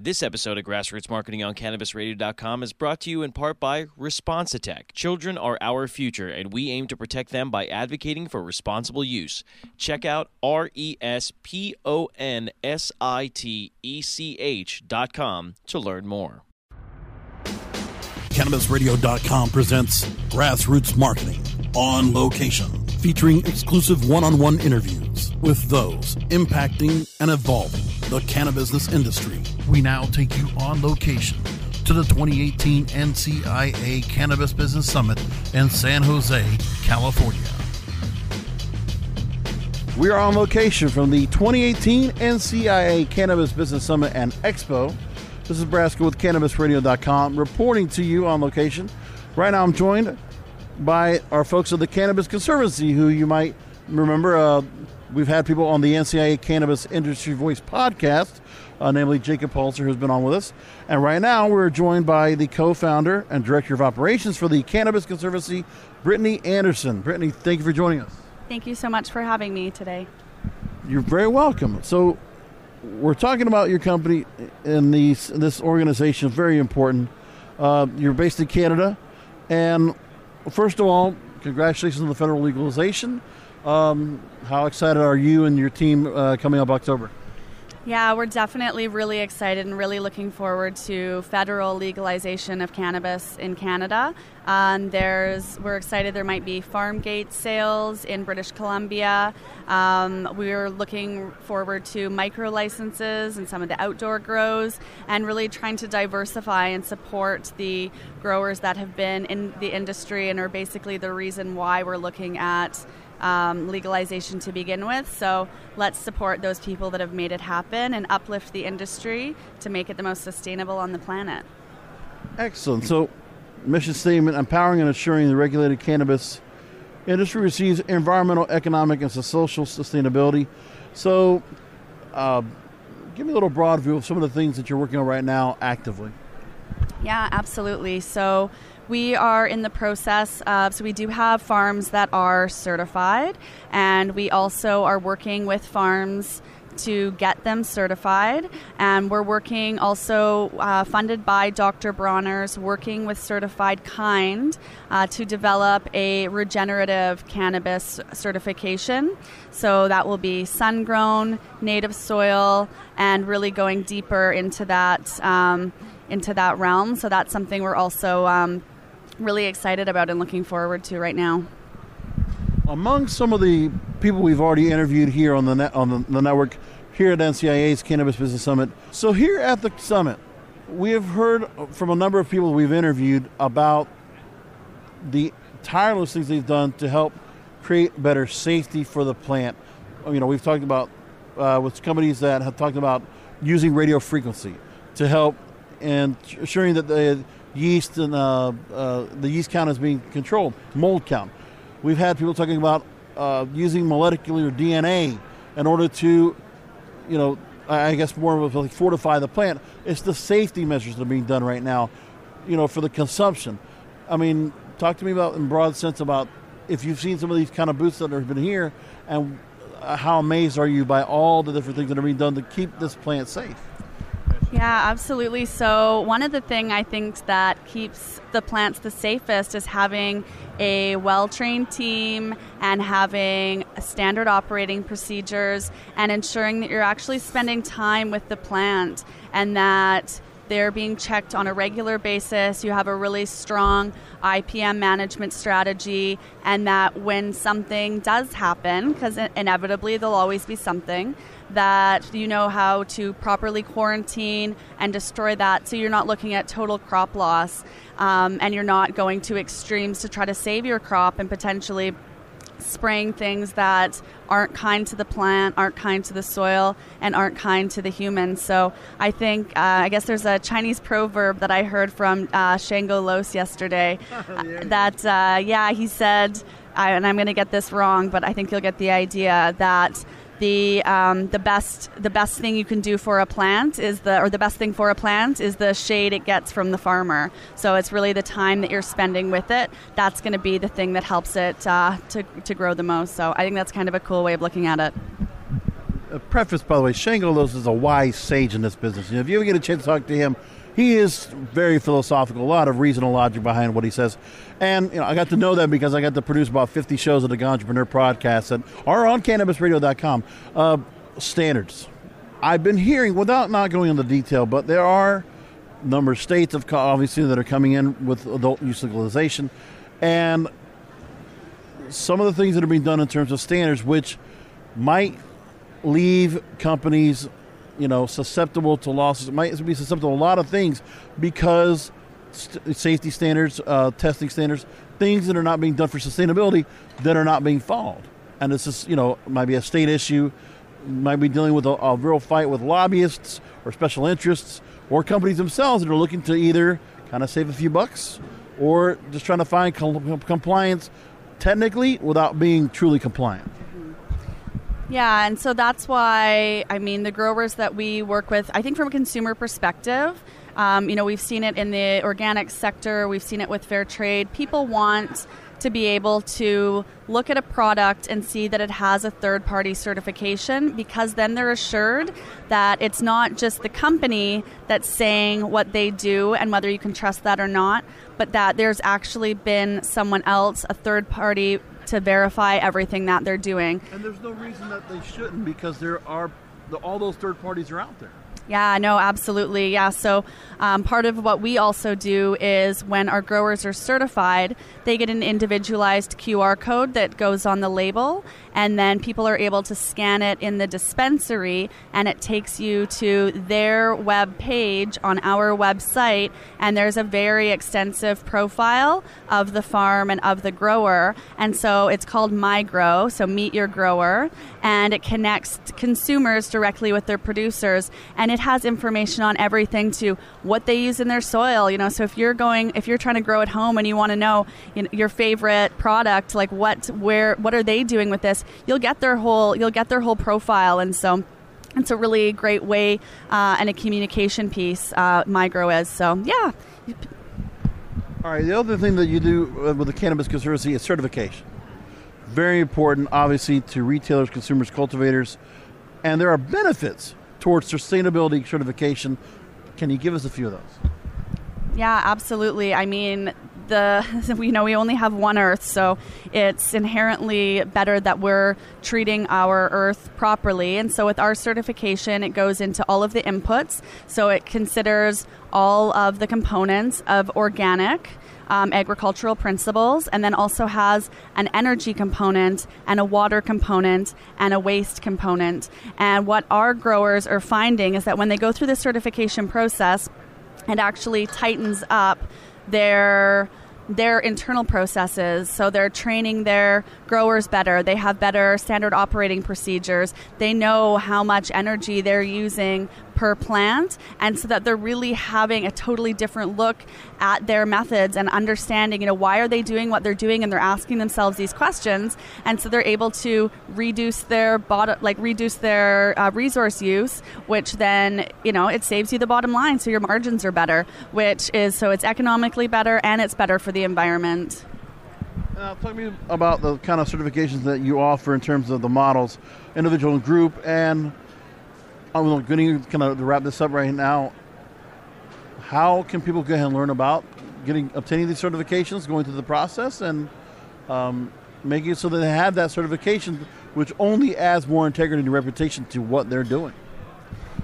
This episode of Grassroots Marketing on CannabisRadio.com is brought to you in part by Responsitech. Children are our future, and we aim to protect them by advocating for responsible use. Check out R E S P O N S I T E C H dot com to learn more. CannabisRadio.com presents Grassroots Marketing on location, featuring exclusive one on one interviews with those impacting and evolving the cannabis industry. We now take you on location to the 2018 NCIA Cannabis Business Summit in San Jose, California. We are on location from the 2018 NCIA Cannabis Business Summit and Expo. This is Braska with CannabisRadio.com reporting to you on location. Right now, I'm joined by our folks of the Cannabis Conservancy, who you might remember. Uh, we've had people on the NCIA Cannabis Industry Voice podcast, uh, namely Jacob Policzer, who's been on with us. And right now, we're joined by the co founder and director of operations for the Cannabis Conservancy, Brittany Anderson. Brittany, thank you for joining us. Thank you so much for having me today. You're very welcome. So, we're talking about your company and these this organization is very important. Uh, you're based in Canada, and first of all, congratulations on the federal legalization. Um, how excited are you and your team uh, coming up October? Yeah, we're definitely really excited and really looking forward to federal legalization of cannabis in Canada. Um, there's, we're excited there might be farm gate sales in British Columbia. Um, we're looking forward to micro licenses and some of the outdoor grows, and really trying to diversify and support the growers that have been in the industry and are basically the reason why we're looking at um, legalization to begin with. So let's support those people that have made it happen and uplift the industry to make it the most sustainable on the planet. Excellent. So, mission statement empowering and assuring the regulated cannabis industry receives environmental, economic, and social sustainability. So, uh, give me a little broad view of some of the things that you're working on right now actively. Yeah, absolutely. So, we are in the process of, so we do have farms that are certified, and we also are working with farms to get them certified. And we're working also uh, funded by Dr. Bronner's, working with Certified Kind uh, to develop a regenerative cannabis certification. So that will be sun grown, native soil, and really going deeper into that. Um, into that realm, so that's something we're also um, really excited about and looking forward to right now. Among some of the people we've already interviewed here on the net, on the, the network, here at NCIA's Cannabis Business Summit. So here at the summit, we have heard from a number of people we've interviewed about the tireless things they've done to help create better safety for the plant. You know, we've talked about uh, with companies that have talked about using radio frequency to help and ensuring that the yeast and uh, uh, the yeast count is being controlled, mold count. We've had people talking about uh, using molecular DNA in order to, you know, I guess more of a, like fortify the plant. It's the safety measures that are being done right now, you know, for the consumption. I mean, talk to me about in broad sense about if you've seen some of these kind of booths that have been here, and how amazed are you by all the different things that are being done to keep this plant safe? Yeah, absolutely. So, one of the thing I think that keeps the plants the safest is having a well-trained team and having standard operating procedures and ensuring that you're actually spending time with the plant and that they're being checked on a regular basis. You have a really strong IPM management strategy, and that when something does happen, because inevitably there'll always be something, that you know how to properly quarantine and destroy that so you're not looking at total crop loss um, and you're not going to extremes to try to save your crop and potentially spraying things that aren't kind to the plant, aren't kind to the soil, and aren't kind to the human. So I think, uh, I guess there's a Chinese proverb that I heard from uh, Shango Los yesterday uh, that, uh, yeah, he said, I, and I'm going to get this wrong, but I think you'll get the idea that the um, the best the best thing you can do for a plant is the or the best thing for a plant is the shade it gets from the farmer. So it's really the time that you're spending with it. That's going to be the thing that helps it uh, to to grow the most. So I think that's kind of a cool way of looking at it. A preface, by the way, Shango Los is a wise sage in this business. You know, if you ever get a chance to talk to him, he is very philosophical, a lot of reason and logic behind what he says. And you know, I got to know that because I got to produce about 50 shows of the Entrepreneur podcast that are on cannabisradio.com. Uh, standards. I've been hearing, without not going into detail, but there are number of states, of obviously, that are coming in with adult use legalization. And some of the things that are being done in terms of standards, which might leave companies you know, susceptible to losses. It might be susceptible to a lot of things because st- safety standards, uh, testing standards, things that are not being done for sustainability that are not being followed. And this is, you know, might be a state issue, might be dealing with a, a real fight with lobbyists or special interests or companies themselves that are looking to either kind of save a few bucks or just trying to find com- compliance technically without being truly compliant. Yeah, and so that's why, I mean, the growers that we work with, I think from a consumer perspective, um, you know, we've seen it in the organic sector, we've seen it with fair trade. People want to be able to look at a product and see that it has a third party certification because then they're assured that it's not just the company that's saying what they do and whether you can trust that or not, but that there's actually been someone else, a third party to verify everything that they're doing. And there's no reason that they shouldn't because there are all those third parties are out there. Yeah, no, absolutely. Yeah, so um, part of what we also do is when our growers are certified, they get an individualized QR code that goes on the label, and then people are able to scan it in the dispensary, and it takes you to their web page on our website, and there's a very extensive profile of the farm and of the grower, and so it's called My Grow, so Meet Your Grower, and it connects consumers directly with their producers, and it has information on everything to what they use in their soil. You know, so if you're going, if you're trying to grow at home and you want to know you know, your favorite product, like what, where, what are they doing with this? You'll get their whole, you'll get their whole profile, and so it's a really great way uh, and a communication piece. Uh, MyGrow is so yeah. All right. The other thing that you do uh, with the cannabis conservancy is certification. Very important, obviously, to retailers, consumers, cultivators, and there are benefits towards sustainability certification. Can you give us a few of those? Yeah, absolutely. I mean, the we know we only have one Earth, so it's inherently better that we're treating our Earth properly. And so, with our certification, it goes into all of the inputs. So it considers all of the components of organic. Um, agricultural principles, and then also has an energy component and a water component and a waste component. And what our growers are finding is that when they go through the certification process, it actually tightens up their their internal processes. So they're training their growers better. They have better standard operating procedures. They know how much energy they're using per plant, and so that they're really having a totally different look at their methods and understanding, you know, why are they doing what they're doing, and they're asking themselves these questions, and so they're able to reduce their bottom, like reduce their uh, resource use, which then, you know, it saves you the bottom line, so your margins are better, which is so it's economically better and it's better for the environment. Now, talk to me about the kind of certifications that you offer in terms of the models, individual and group, and Going to kind of wrap this up right now. How can people go ahead and learn about getting obtaining these certifications, going through the process, and um, making it so that they have that certification, which only adds more integrity and reputation to what they're doing?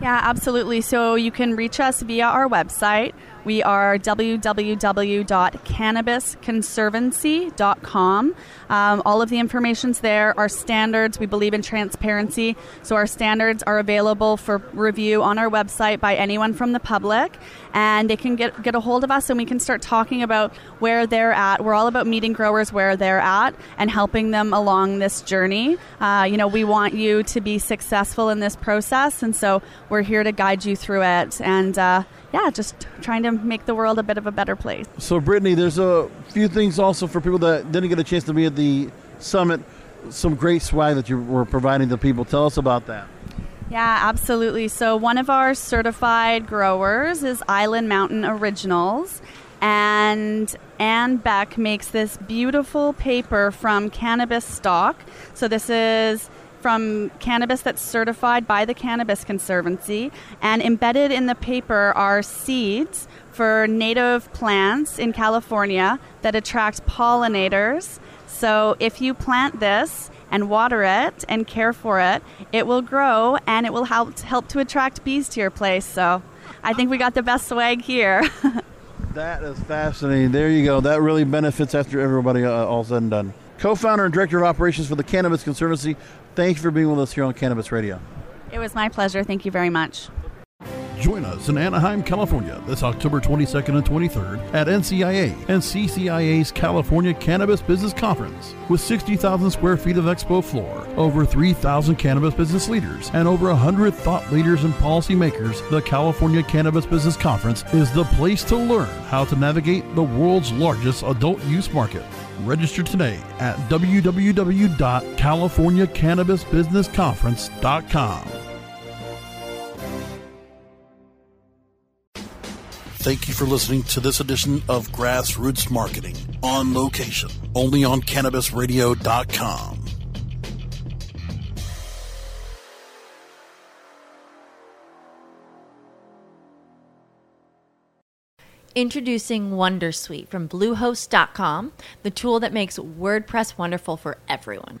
Yeah, absolutely. So you can reach us via our website. We are www.cannabisconservancy.com. Um, all of the information's there. Our standards, we believe in transparency, so our standards are available for review on our website by anyone from the public, and they can get get a hold of us, and we can start talking about where they're at. We're all about meeting growers where they're at and helping them along this journey. Uh, you know, we want you to be successful in this process, and so we're here to guide you through it. And uh, yeah, just trying to make the world a bit of a better place. So, Brittany, there's a few things also for people that didn't get a chance to be at the summit. Some great swag that you were providing to people. Tell us about that. Yeah, absolutely. So, one of our certified growers is Island Mountain Originals. And Anne Beck makes this beautiful paper from cannabis stock. So, this is from cannabis that's certified by the Cannabis Conservancy. And embedded in the paper are seeds for native plants in California that attract pollinators. So if you plant this and water it and care for it, it will grow and it will help help to attract bees to your place. So I think we got the best swag here. that is fascinating. There you go. That really benefits after everybody uh, all said and done. Co-founder and director of operations for the Cannabis Conservancy. Thank you for being with us here on Cannabis Radio. It was my pleasure. Thank you very much. Join us in Anaheim, California this October 22nd and 23rd at NCIA and CCIA's California Cannabis Business Conference. With 60,000 square feet of expo floor, over 3,000 cannabis business leaders, and over 100 thought leaders and policymakers, the California Cannabis Business Conference is the place to learn how to navigate the world's largest adult use market. Register today at www.californiacannabisbusinessconference.com. Thank you for listening to this edition of Grassroots Marketing on location, only on CannabisRadio.com. Introducing Wondersuite from Bluehost.com, the tool that makes WordPress wonderful for everyone.